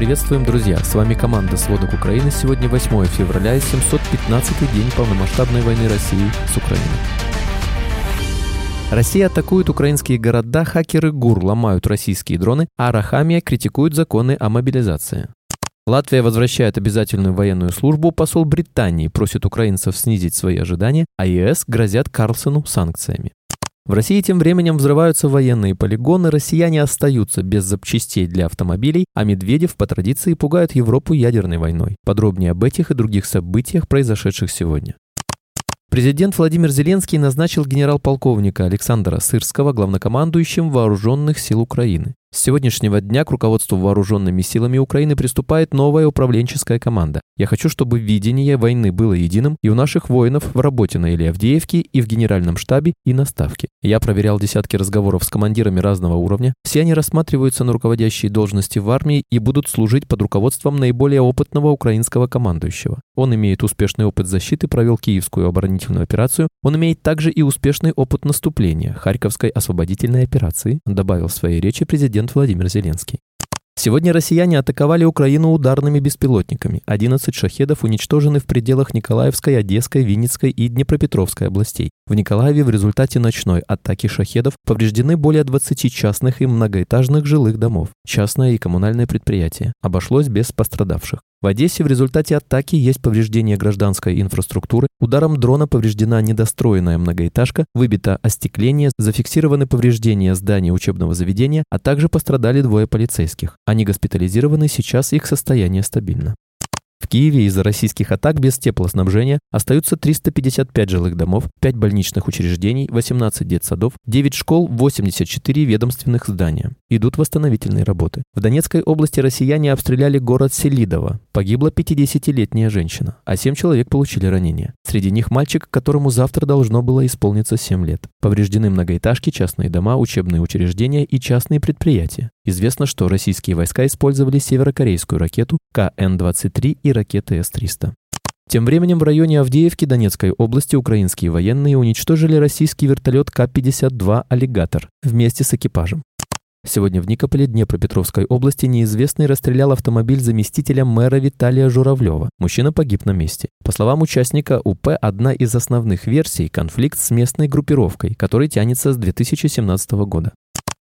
Приветствуем, друзья! С вами команда «Сводок Украины». Сегодня 8 февраля и 715 день полномасштабной войны России с Украиной. Россия атакует украинские города, хакеры ГУР ломают российские дроны, а Рахамия критикует законы о мобилизации. Латвия возвращает обязательную военную службу, посол Британии просит украинцев снизить свои ожидания, а ЕС грозят Карлсону санкциями. В России тем временем взрываются военные полигоны, россияне остаются без запчастей для автомобилей, а Медведев по традиции пугает Европу ядерной войной. Подробнее об этих и других событиях, произошедших сегодня. Президент Владимир Зеленский назначил генерал-полковника Александра Сырского главнокомандующим Вооруженных сил Украины. С сегодняшнего дня к руководству вооруженными силами Украины приступает новая управленческая команда. Я хочу, чтобы видение войны было единым и у наших воинов в работе на Иле Авдеевке, и в генеральном штабе, и на ставке. Я проверял десятки разговоров с командирами разного уровня. Все они рассматриваются на руководящие должности в армии и будут служить под руководством наиболее опытного украинского командующего. Он имеет успешный опыт защиты, провел Киевскую оборонительную операцию. Он имеет также и успешный опыт наступления Харьковской освободительной операции, добавил в своей речи президент президент Владимир Зеленский. Сегодня россияне атаковали Украину ударными беспилотниками. 11 шахедов уничтожены в пределах Николаевской, Одесской, Винницкой и Днепропетровской областей. В Николаеве в результате ночной атаки шахедов повреждены более 20 частных и многоэтажных жилых домов. Частное и коммунальное предприятие. Обошлось без пострадавших. В Одессе в результате атаки есть повреждение гражданской инфраструктуры, ударом дрона повреждена недостроенная многоэтажка, выбито остекление, зафиксированы повреждения здания учебного заведения, а также пострадали двое полицейских. Они госпитализированы, сейчас их состояние стабильно. В Киеве из-за российских атак без теплоснабжения остаются 355 жилых домов, 5 больничных учреждений, 18 детсадов, 9 школ, 84 ведомственных здания. Идут восстановительные работы. В Донецкой области россияне обстреляли город Селидово. Погибла 50-летняя женщина, а 7 человек получили ранения. Среди них мальчик, которому завтра должно было исполниться 7 лет. Повреждены многоэтажки, частные дома, учебные учреждения и частные предприятия. Известно, что российские войска использовали северокорейскую ракету КН-23 и ракеты С-300. Тем временем в районе Авдеевки Донецкой области украинские военные уничтожили российский вертолет К-52 «Аллигатор» вместе с экипажем. Сегодня в Никополе Днепропетровской области неизвестный расстрелял автомобиль заместителя мэра Виталия Журавлева. Мужчина погиб на месте. По словам участника УП, одна из основных версий – конфликт с местной группировкой, который тянется с 2017 года.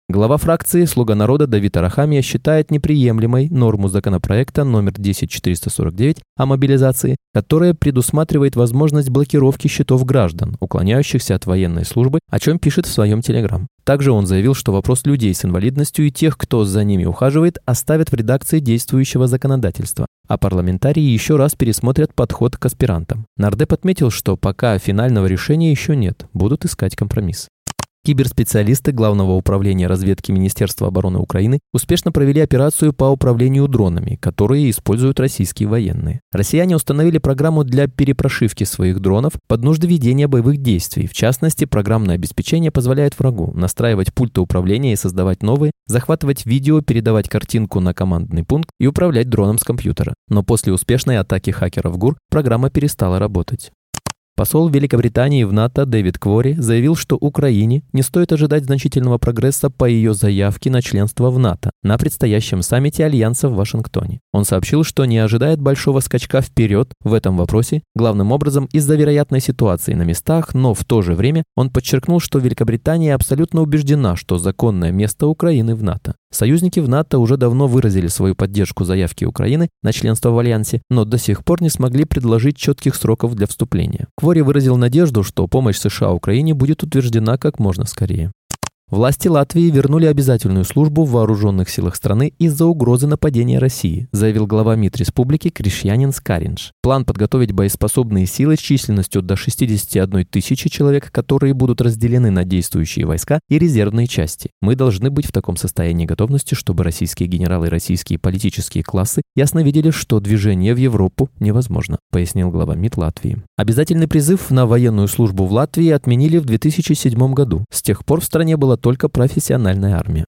Глава фракции «Слуга народа» Давид Арахамия считает неприемлемой норму законопроекта номер 10449 о мобилизации, которая предусматривает возможность блокировки счетов граждан, уклоняющихся от военной службы, о чем пишет в своем телеграм. Также он заявил, что вопрос людей с инвалидностью и тех, кто за ними ухаживает, оставят в редакции действующего законодательства, а парламентарии еще раз пересмотрят подход к аспирантам. Нардеп отметил, что пока финального решения еще нет, будут искать компромисс. Киберспециалисты Главного управления разведки Министерства обороны Украины успешно провели операцию по управлению дронами, которые используют российские военные. Россияне установили программу для перепрошивки своих дронов под нужды ведения боевых действий. В частности, программное обеспечение позволяет врагу настраивать пульты управления и создавать новые, захватывать видео, передавать картинку на командный пункт и управлять дроном с компьютера. Но после успешной атаки хакеров ГУР программа перестала работать. Посол Великобритании в НАТО Дэвид Квори заявил, что Украине не стоит ожидать значительного прогресса по ее заявке на членство в НАТО на предстоящем саммите Альянса в Вашингтоне. Он сообщил, что не ожидает большого скачка вперед в этом вопросе, главным образом из-за вероятной ситуации на местах, но в то же время он подчеркнул, что Великобритания абсолютно убеждена, что законное место Украины в НАТО. Союзники в НАТО уже давно выразили свою поддержку заявки Украины на членство в Альянсе, но до сих пор не смогли предложить четких сроков для вступления. Квори выразил надежду, что помощь США Украине будет утверждена как можно скорее. Власти Латвии вернули обязательную службу в вооруженных силах страны из-за угрозы нападения России, заявил глава МИД республики Кришьянин Скаринж. План подготовить боеспособные силы с численностью до 61 тысячи человек, которые будут разделены на действующие войска и резервные части. Мы должны быть в таком состоянии готовности, чтобы российские генералы и российские политические классы ясно видели, что движение в Европу невозможно, пояснил глава МИД Латвии. Обязательный призыв на военную службу в Латвии отменили в 2007 году. С тех пор в стране было только профессиональная армия.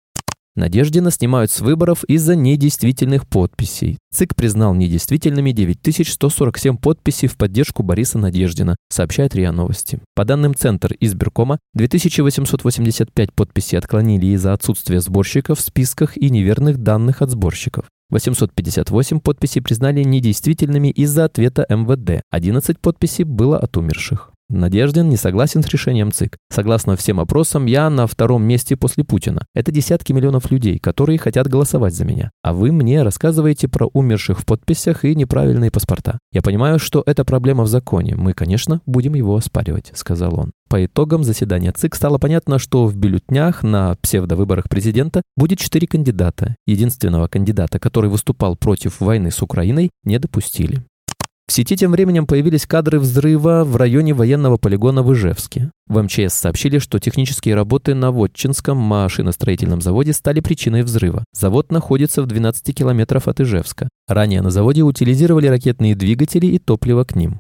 Надеждина снимают с выборов из-за недействительных подписей. ЦИК признал недействительными 9147 подписей в поддержку Бориса Надеждина, сообщает РИА Новости. По данным Центр избиркома, 2885 подписей отклонили из-за отсутствия сборщиков в списках и неверных данных от сборщиков. 858 подписей признали недействительными из-за ответа МВД. 11 подписей было от умерших. Надеждин не согласен с решением ЦИК. Согласно всем опросам, я на втором месте после Путина. Это десятки миллионов людей, которые хотят голосовать за меня. А вы мне рассказываете про умерших в подписях и неправильные паспорта. Я понимаю, что это проблема в законе. Мы, конечно, будем его оспаривать, сказал он. По итогам заседания ЦИК стало понятно, что в бюллетнях на псевдовыборах президента будет четыре кандидата. Единственного кандидата, который выступал против войны с Украиной, не допустили. В сети тем временем появились кадры взрыва в районе военного полигона в Ижевске. В МЧС сообщили, что технические работы на Вотчинском машиностроительном заводе стали причиной взрыва. Завод находится в 12 километрах от Ижевска. Ранее на заводе утилизировали ракетные двигатели и топливо к ним.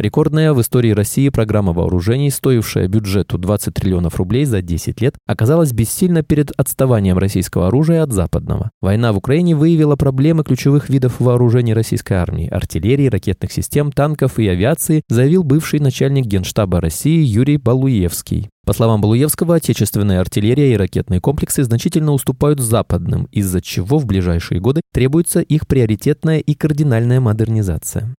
Рекордная в истории России программа вооружений, стоившая бюджету 20 триллионов рублей за 10 лет, оказалась бессильна перед отставанием российского оружия от западного. Война в Украине выявила проблемы ключевых видов вооружений российской армии – артиллерии, ракетных систем, танков и авиации, заявил бывший начальник Генштаба России Юрий Балуевский. По словам Балуевского, отечественная артиллерия и ракетные комплексы значительно уступают западным, из-за чего в ближайшие годы требуется их приоритетная и кардинальная модернизация.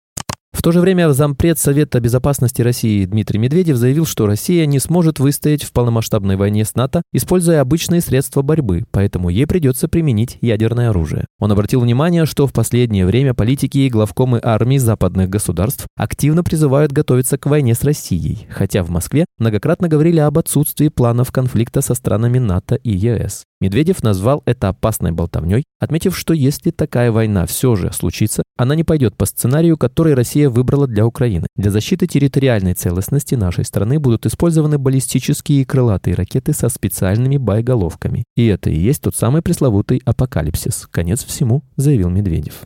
В то же время зампред Совета безопасности России Дмитрий Медведев заявил, что Россия не сможет выстоять в полномасштабной войне с НАТО, используя обычные средства борьбы, поэтому ей придется применить ядерное оружие. Он обратил внимание, что в последнее время политики и главкомы армий западных государств активно призывают готовиться к войне с Россией, хотя в Москве многократно говорили об отсутствии планов конфликта со странами НАТО и ЕС. Медведев назвал это опасной болтовней, отметив, что если такая война все же случится, она не пойдет по сценарию, который Россия выбрала для Украины. Для защиты территориальной целостности нашей страны будут использованы баллистические и крылатые ракеты со специальными боеголовками. И это и есть тот самый пресловутый апокалипсис. Конец всему, заявил Медведев.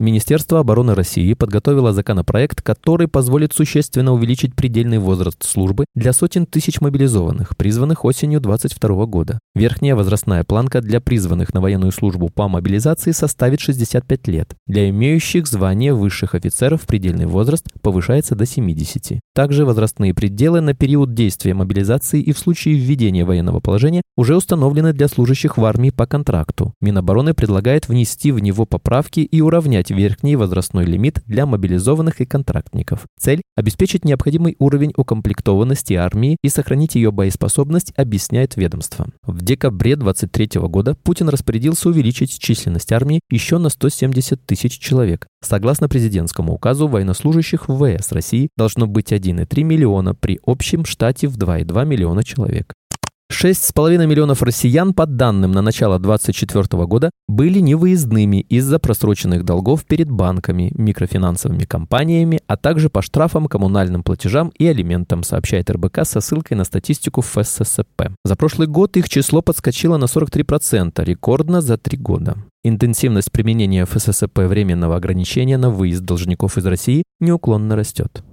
Министерство обороны России подготовило законопроект, который позволит существенно увеличить предельный возраст службы для сотен тысяч мобилизованных, призванных осенью 2022 года. Верхняя возрастная планка для призванных на военную службу по мобилизации составит 65 лет. Для имеющих звание высших офицеров предельный возраст повышается до 70. Также возрастные пределы на период действия мобилизации и в случае введения военного положения уже установлены для служащих в армии по контракту. Минобороны предлагает внести в него поправки и уравнять установить верхний возрастной лимит для мобилизованных и контрактников. Цель – обеспечить необходимый уровень укомплектованности армии и сохранить ее боеспособность, объясняет ведомство. В декабре 2023 года Путин распорядился увеличить численность армии еще на 170 тысяч человек. Согласно президентскому указу, военнослужащих в ВС России должно быть 1,3 миллиона при общем штате в 2,2 миллиона человек. 6,5 миллионов россиян, по данным на начало 2024 года, были невыездными из-за просроченных долгов перед банками, микрофинансовыми компаниями, а также по штрафам, коммунальным платежам и алиментам, сообщает РБК со ссылкой на статистику ФССП. За прошлый год их число подскочило на 43%, рекордно за три года. Интенсивность применения ФССП временного ограничения на выезд должников из России неуклонно растет.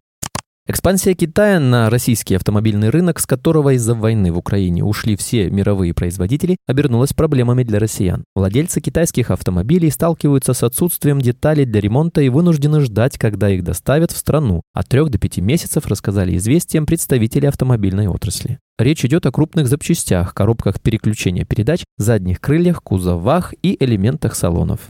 Экспансия Китая на российский автомобильный рынок, с которого из-за войны в Украине ушли все мировые производители, обернулась проблемами для россиян. Владельцы китайских автомобилей сталкиваются с отсутствием деталей для ремонта и вынуждены ждать, когда их доставят в страну. От трех до пяти месяцев рассказали известиям представители автомобильной отрасли. Речь идет о крупных запчастях, коробках переключения передач, задних крыльях, кузовах и элементах салонов.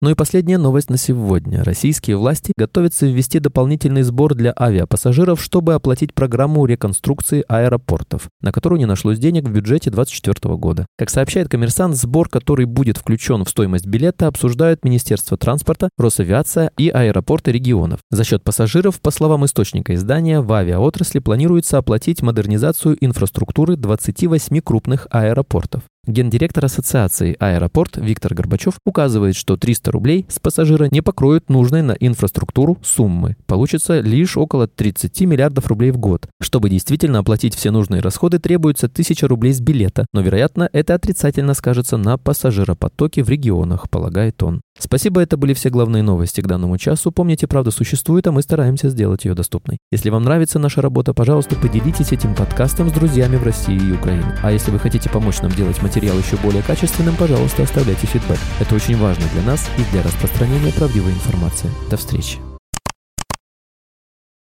Ну и последняя новость на сегодня. Российские власти готовятся ввести дополнительный сбор для авиапассажиров, чтобы оплатить программу реконструкции аэропортов, на которую не нашлось денег в бюджете 2024 года. Как сообщает коммерсант, сбор, который будет включен в стоимость билета, обсуждают Министерство транспорта, Росавиация и аэропорты регионов. За счет пассажиров, по словам источника издания, в авиаотрасли планируется оплатить модернизацию инфраструктуры 28 крупных аэропортов. Гендиректор Ассоциации «Аэропорт» Виктор Горбачев указывает, что 300 рублей с пассажира не покроют нужной на инфраструктуру суммы. Получится лишь около 30 миллиардов рублей в год. Чтобы действительно оплатить все нужные расходы, требуется 1000 рублей с билета, но, вероятно, это отрицательно скажется на пассажиропотоке в регионах, полагает он. Спасибо, это были все главные новости к данному часу. Помните, правда существует, а мы стараемся сделать ее доступной. Если вам нравится наша работа, пожалуйста, поделитесь этим подкастом с друзьями в России и Украине. А если вы хотите помочь нам делать материал еще более качественным, пожалуйста, оставляйте фидбэк. Это очень важно для нас и для распространения правдивой информации. До встречи.